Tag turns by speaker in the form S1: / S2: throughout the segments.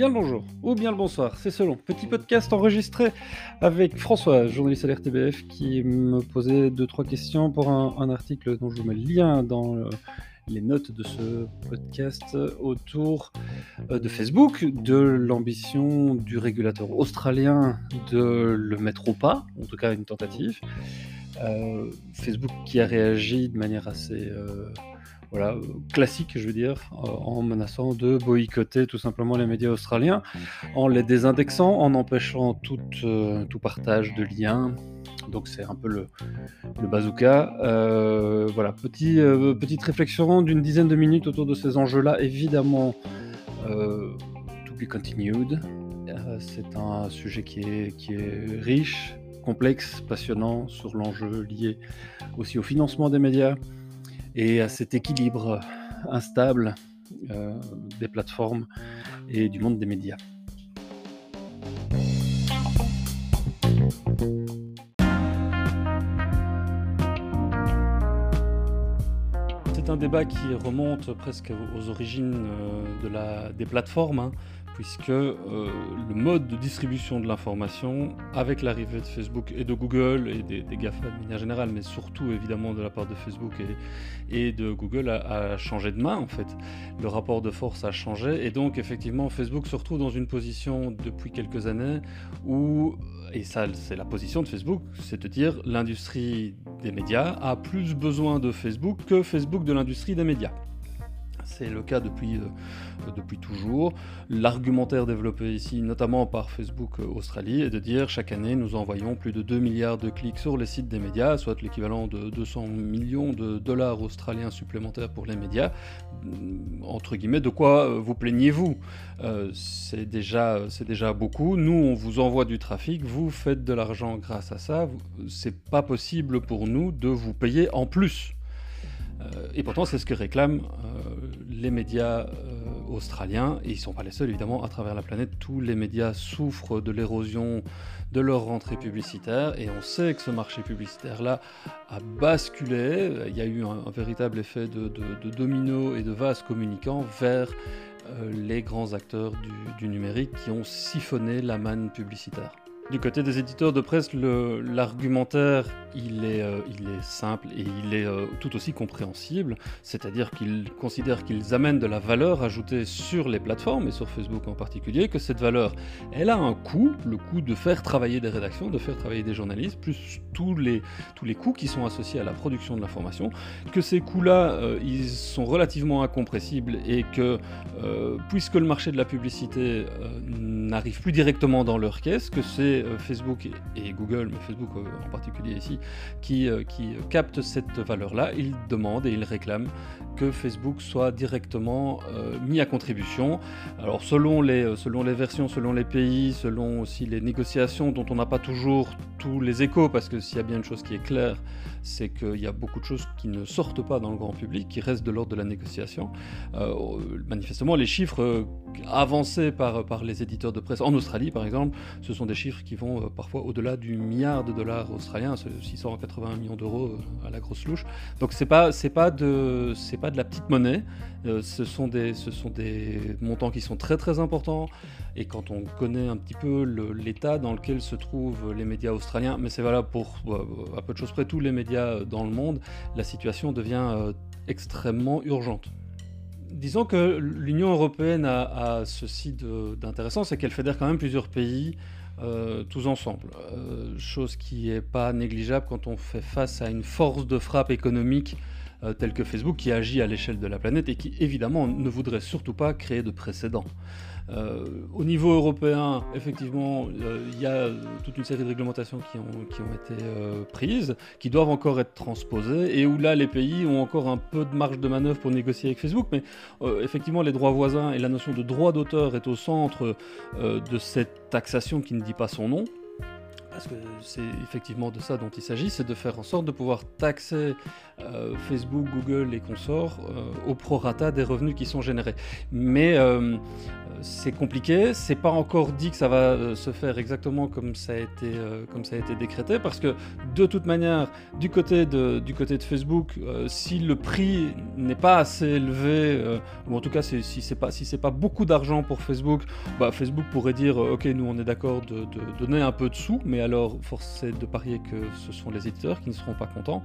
S1: Bien le bonjour ou bien le bonsoir, c'est selon. Petit podcast enregistré avec François, journaliste à l'RTBF, qui me posait deux trois questions pour un, article dont je vous mets le lien dans euh, les notes de ce podcast autour euh, de Facebook, de l'ambition du régulateur australien de le mettre au pas, en tout cas une tentative. Euh, Facebook qui a réagi de manière assez voilà, classique, je veux dire, euh, en menaçant de boycotter tout simplement les médias australiens, en les désindexant, en empêchant tout, euh, tout partage de liens. Donc c'est un peu le, le bazooka. Euh, voilà, petit, petite réflexion d'une dizaine de minutes autour de ces enjeux-là. Évidemment, to be continued. c'est un sujet qui est, qui est riche, complexe, passionnant sur l'enjeu lié aussi au financement des médias et à cet équilibre instable euh, des plateformes et du monde des médias. C'est un débat qui remonte presque aux origines euh, des plateformes. Hein puisque euh, le mode de distribution de l'information, avec l'arrivée de Facebook et de Google et des, GAFA de manière générale, mais surtout évidemment de la part de Facebook et, et de Google, a, changé de main en fait. Le rapport de force a changé et donc effectivement Facebook se retrouve dans une position depuis quelques années où, et ça c'est la position de Facebook, c'est de dire l'industrie des médias a plus besoin de Facebook que Facebook de l'industrie des médias. C'est le cas depuis, euh, depuis toujours. L'argumentaire développé ici, notamment par Facebook euh, Australie, est de dire chaque année nous envoyons plus de 2 milliards de clics sur les sites des médias, soit l'équivalent de 200 millions de dollars australiens supplémentaires pour les médias. Mm, entre guillemets, de quoi euh, vous plaignez-vous? C'est déjà, déjà beaucoup. Nous, on vous envoie du trafic, vous faites de l'argent grâce à ça. C'est pas possible pour nous de vous payer en plus. Euh, et pourtant, c'est ce que réclament euh, les médias euh, australiens, ils ne sont pas les seuls, évidemment, à travers la planète. Tous les médias souffrent de l'érosion de leur rentrée publicitaire, et on sait que ce marché publicitaire-là a basculé. Il y a eu un, véritable effet de, domino et de vase communicant vers les grands acteurs du numérique qui ont siphonné la manne publicitaire. Du côté des éditeurs de presse, l'argumentaire, euh, il est simple et il est euh, tout aussi compréhensible, c'est-à-dire qu'ils considèrent qu'ils amènent de la valeur ajoutée sur les plateformes, et sur Facebook en particulier, que cette valeur, elle a un coût, le coût de faire travailler des rédactions, de faire travailler des journalistes, plus tous les, tous les coûts qui sont associés à la production de l'information, que ces coûts-là, euh, ils sont relativement incompressibles et que, puisque le marché de la publicité n'arrive plus directement dans leur caisse, que c'est euh, Facebook et, Google, mais Facebook euh, en particulier ici, qui, euh, qui captent cette valeur-là. Ils demandent et ils réclament que Facebook soit directement mis à contribution. Alors selon les, selon les versions, selon les pays, selon aussi les négociations dont on n'a pas toujours tous les échos, parce que s'il y a bien une chose qui est claire, c'est qu'il y a beaucoup de choses qui ne sortent pas dans le grand public, qui restent de l'ordre de la négociation. manifestement, les chiffres avancés par, les éditeurs de presse en Australie, par exemple, ce sont des chiffres qui vont euh, parfois au-delà du milliard de dollars australiens, 680 millions d'euros euh, à la grosse louche. Donc c'est pas pas de pas de la petite monnaie. Euh, ce sont des ce sont des montants qui sont très très importants. Et quand on connaît un petit peu l'état dans lequel se trouvent les médias australiens, mais c'est valable pour à peu de choses près tous les médias dans le monde, la situation devient extrêmement urgente disons que l'Union européenne a, ceci d'intéressant, c'est qu'elle fédère quand même plusieurs pays euh, tous ensemble. Euh, chose qui n'est pas négligeable quand on fait face à une force de frappe économique euh, telle que Facebook qui agit à l'échelle de la planète et qui évidemment ne voudrait surtout pas créer de précédents. Euh, au niveau européen, effectivement, euh, il y a toute une série de réglementations qui ont, qui ont été euh, prises, qui doivent encore être transposées, et où là, les pays ont encore un peu de marge de manœuvre pour négocier avec Facebook, mais effectivement, les droits voisins et la notion de droit d'auteur est au centre de cette taxation qui ne dit pas son nom parce que c'est effectivement de ça dont il s'agit, c'est de faire en sorte de pouvoir taxer euh, Facebook, Google et consorts euh, au prorata des revenus qui sont générés. Mais euh, c'est compliqué, c'est pas encore dit que ça va se faire exactement comme ça a été, comme ça a été décrété, parce que de toute manière, du côté de, du côté de Facebook, si le prix n'est pas assez élevé, ou en tout cas si c'est pas, si pas beaucoup d'argent pour Facebook, bah, Facebook pourrait dire ok nous on est d'accord de, de, donner un peu de sous, mais alors force est de parier que ce sont les éditeurs qui ne seront pas contents,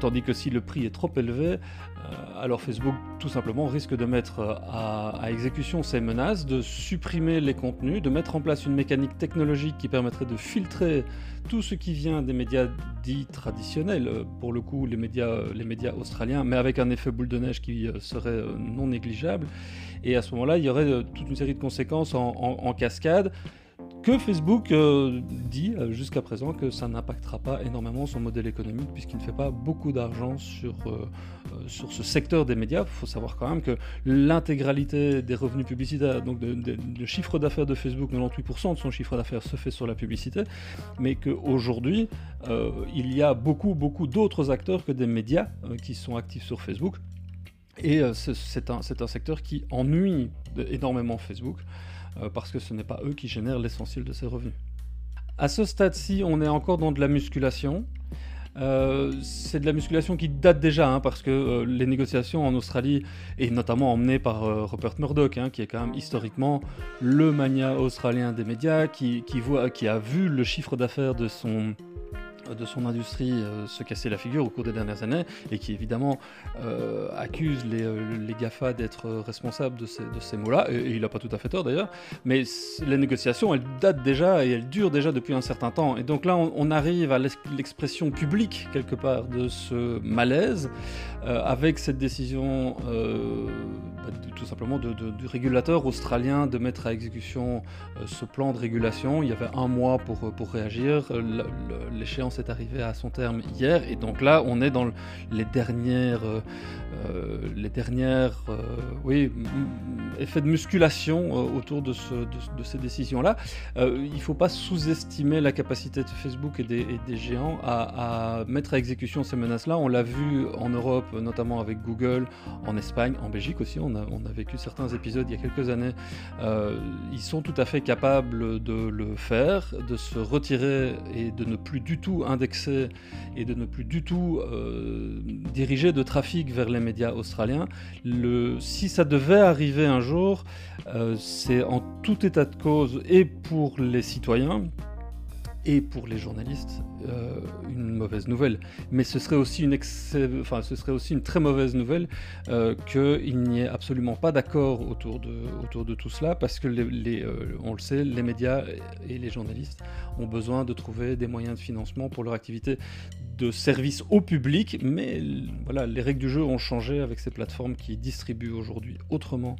S1: tandis que si le prix est trop élevé, euh, alors Facebook tout simplement risque de mettre euh, à, exécution ces menaces, de supprimer les contenus, de mettre en place une mécanique technologique qui permettrait de filtrer tout ce qui vient des médias dits traditionnels, euh, pour le coup les médias, les médias australiens, mais avec un effet boule de neige qui serait non négligeable. Et à ce moment-là, il y aurait toute une série de conséquences en cascade que Facebook euh, dit euh, jusqu'à présent que ça n'impactera pas énormément son modèle économique puisqu'il ne fait pas beaucoup d'argent sur, euh, sur ce secteur des médias. Il faut savoir quand même que l'intégralité des revenus publicitaires, donc le chiffre d'affaires de Facebook, 98% de son chiffre d'affaires se fait sur la publicité, mais qu'aujourd'hui, il y a beaucoup, beaucoup d'autres acteurs que des médias qui sont actifs sur Facebook. Et c'est un, un secteur qui ennuie énormément Facebook. Euh, parce que ce n'est pas eux qui génèrent l'essentiel de ces revenus. À ce stade-ci, on est encore dans de la musculation. Euh, c'est de la musculation qui date déjà, hein, parce que euh, les négociations en Australie, et notamment emmenées par Rupert Murdoch, hein, qui est quand même historiquement le mania australien des médias, qui, voit, qui a vu le chiffre d'affaires de son, de son industrie euh, se casser la figure au cours des dernières années et qui évidemment euh, accuse les, euh, les GAFA d'être responsables de ces, de ces mots-là, et, il n'a pas tout à fait tort d'ailleurs, mais les négociations, elles datent déjà et elles durent déjà depuis un certain temps. Et donc là, on, arrive à l'expression publique quelque part de ce malaise avec cette décision bah, tout simplement de, du régulateur australien de mettre à exécution ce plan de régulation. Il y avait un mois pour, pour réagir, l'échéance est arrivé à son terme hier, et donc là, on est dans les dernières, euh, euh, les dernières, euh, oui, effets de musculation autour de, ce, de, ces décisions-là. il ne faut pas sous-estimer la capacité de Facebook et des, géants à, mettre à exécution ces menaces-là. On l'a vu en Europe, notamment avec Google, en Espagne, en Belgique aussi. On a vécu certains épisodes il y a quelques années. ils sont tout à fait capables de le faire, de se retirer et de ne plus du tout indexer et de ne plus du tout euh, diriger de trafic vers les médias australiens. Si ça devait arriver un jour, euh, c'est en tout état de cause et pour les citoyens et pour les journalistes euh, une mauvaise nouvelle. Mais ce serait aussi une, très mauvaise nouvelle euh, qu'il n'y ait absolument pas d'accord autour de, tout cela, parce que euh, on le sait, les médias et les journalistes ont besoin de trouver des moyens de financement pour leur activité de service au public, mais voilà, les règles du jeu ont changé avec ces plateformes qui distribuent aujourd'hui autrement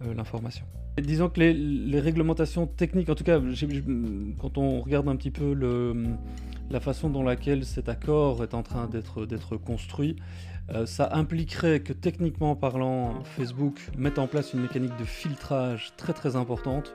S1: l'information. Disons que les, réglementations techniques, en tout cas, quand on regarde un petit peu la façon dont laquelle cet accord est en train d'être construit, euh, ça impliquerait que techniquement parlant, Facebook mette en place une mécanique de filtrage très très importante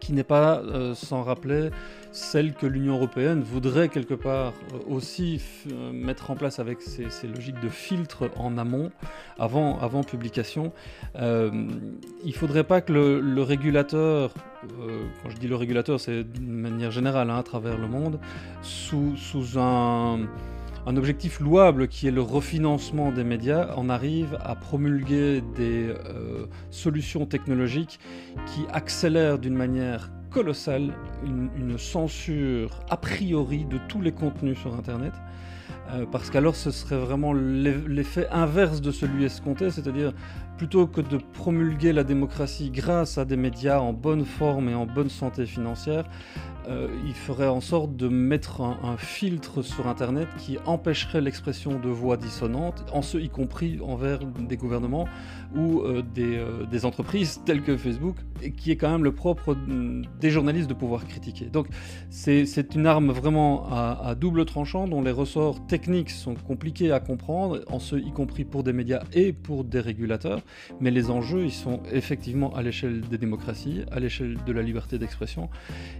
S1: qui n'est pas euh, sans rappeler celle que l'Union européenne voudrait quelque part euh, aussi euh, mettre en place avec ses, logiques de filtre en amont, avant, avant publication. il ne faudrait pas que le, régulateur, quand je dis le régulateur, c'est d'une manière générale hein, à travers le monde, sous, sous un un objectif louable qui est le refinancement des médias, on arrive à promulguer des euh, solutions technologiques qui accélèrent d'une manière colossale une, censure a priori de tous les contenus sur Internet. Euh, parce qu'alors ce serait vraiment l'effet inverse de celui escompté, c'est-à-dire plutôt que de promulguer la démocratie grâce à des médias en bonne forme et en bonne santé financière, euh, il ferait en sorte de mettre un, filtre sur Internet qui empêcherait l'expression de voix dissonantes, en ce y compris envers des gouvernements ou euh, euh, des, entreprises telles que Facebook, et qui est quand même le propre des journalistes de pouvoir critiquer. Donc c'est une arme vraiment à, double tranchant dont les ressorts techniques sont compliqués à comprendre, en ce y compris pour des médias et pour des régulateurs, mais les enjeux ils sont effectivement à l'échelle des démocraties, à l'échelle de la liberté d'expression,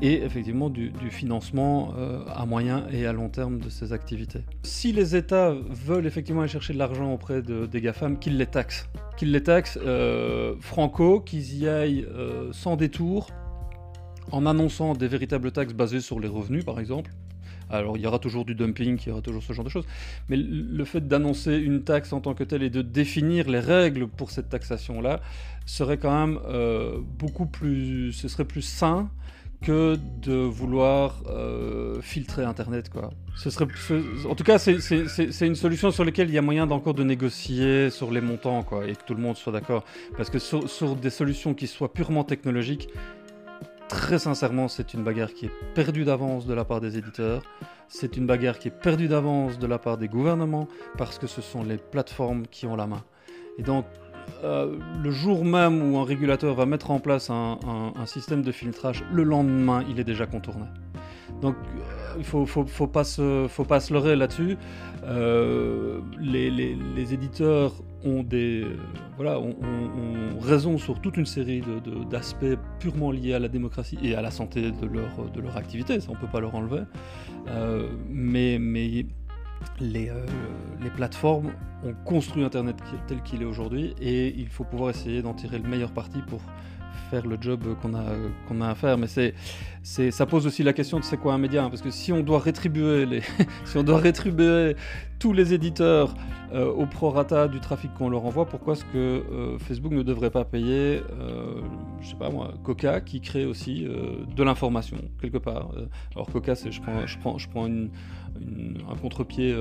S1: et effectivement effectivement du, financement euh, à moyen et à long terme de ces activités. Si les États veulent effectivement aller chercher de l'argent auprès de, des GAFAM, qu'ils les taxent. Qu'ils les taxent euh, franco, qu'ils y aillent sans détour, en annonçant des véritables taxes basées sur les revenus par exemple. Alors il y aura toujours du dumping, il y aura toujours ce genre de choses, mais le fait d'annoncer une taxe en tant que telle et de définir les règles pour cette taxation-là serait quand même euh, beaucoup plus, ce serait plus sain que de vouloir euh, filtrer Internet. Quoi. Ce serait, en tout cas, c'est une solution sur laquelle il y a moyen d'encore de négocier sur les montants quoi, et que tout le monde soit d'accord. Parce que sur, sur, des solutions qui soient purement technologiques, très sincèrement, c'est une bagarre qui est perdue d'avance de la part des éditeurs. C'est une bagarre qui est perdue d'avance de la part des gouvernements parce que ce sont les plateformes qui ont la main. Et donc, euh, le jour même où un régulateur va mettre en place un, système de filtrage, le lendemain, il est déjà contourné. Donc, euh, il faut, faut, pas se, faut pas se leurrer là-dessus. Euh, les, éditeurs ont des voilà ont, raison sur toute une série d'aspects purement liés à la démocratie et à la santé de leur, de leur activité, ça on peut pas leur enlever. Euh, mais mais les, les plateformes ont construit Internet tel qu'il est aujourd'hui et il faut pouvoir essayer d'en tirer le meilleur parti pour faire le job qu'on a, qu'on a à faire. Mais c'est, ça pose aussi la question de c'est quoi un média. Hein, parce que si on doit rétribuer, les, si on doit rétribuer tous les éditeurs euh, au prorata du trafic qu'on leur envoie, pourquoi est-ce que euh, Facebook ne devrait pas payer, euh, je sais pas moi, Coca qui crée aussi de l'information quelque part Alors Coca, c'est, je prends, je prends, je prends une, un contre-pied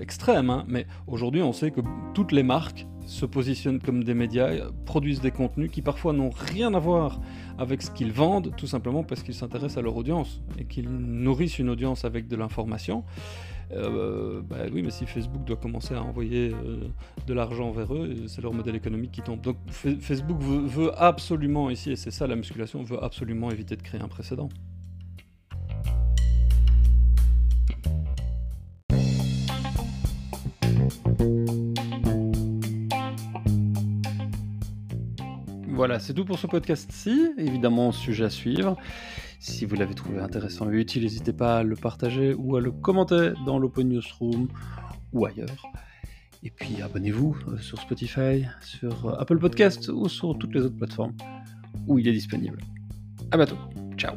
S1: extrême, hein, mais aujourd'hui on sait que toutes les marques se positionnent comme des médias, produisent des contenus qui parfois n'ont rien à voir avec ce qu'ils vendent, tout simplement parce qu'ils s'intéressent à leur audience et qu'ils nourrissent une audience avec de l'information. Euh, bah oui, mais si Facebook doit commencer à envoyer euh, de l'argent vers eux, c'est leur modèle économique qui tombe. Donc Facebook veut absolument, ici, et c'est ça la musculation, veut absolument éviter de créer un précédent. Voilà, c'est tout pour ce podcast-ci. Évidemment, sujet à suivre. Si vous l'avez trouvé intéressant et utile, n'hésitez pas à le partager ou à le commenter dans l'Open Newsroom ou ailleurs. Et puis abonnez-vous euh, sur Spotify, sur euh, Apple Podcast ou sur toutes les autres plateformes où il est disponible. À bientôt. Ciao.